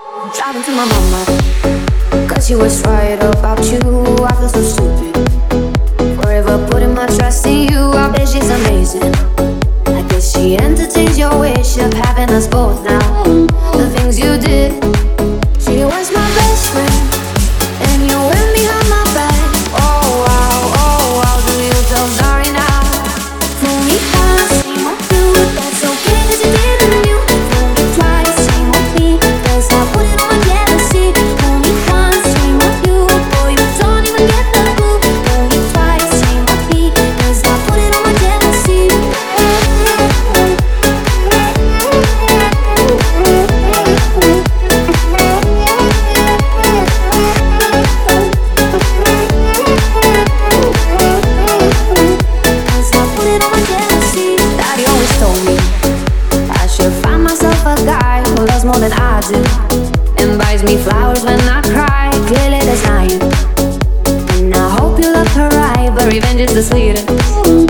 Driving to my mama, cause she was right about you. I feel so stupid. Forever putting my trust in you. I bet she's amazing. I guess she entertains your wish of having us both now. Me flowers when I cry. Clearly, that's not you. And I hope you love her right, but revenge is the sweeter.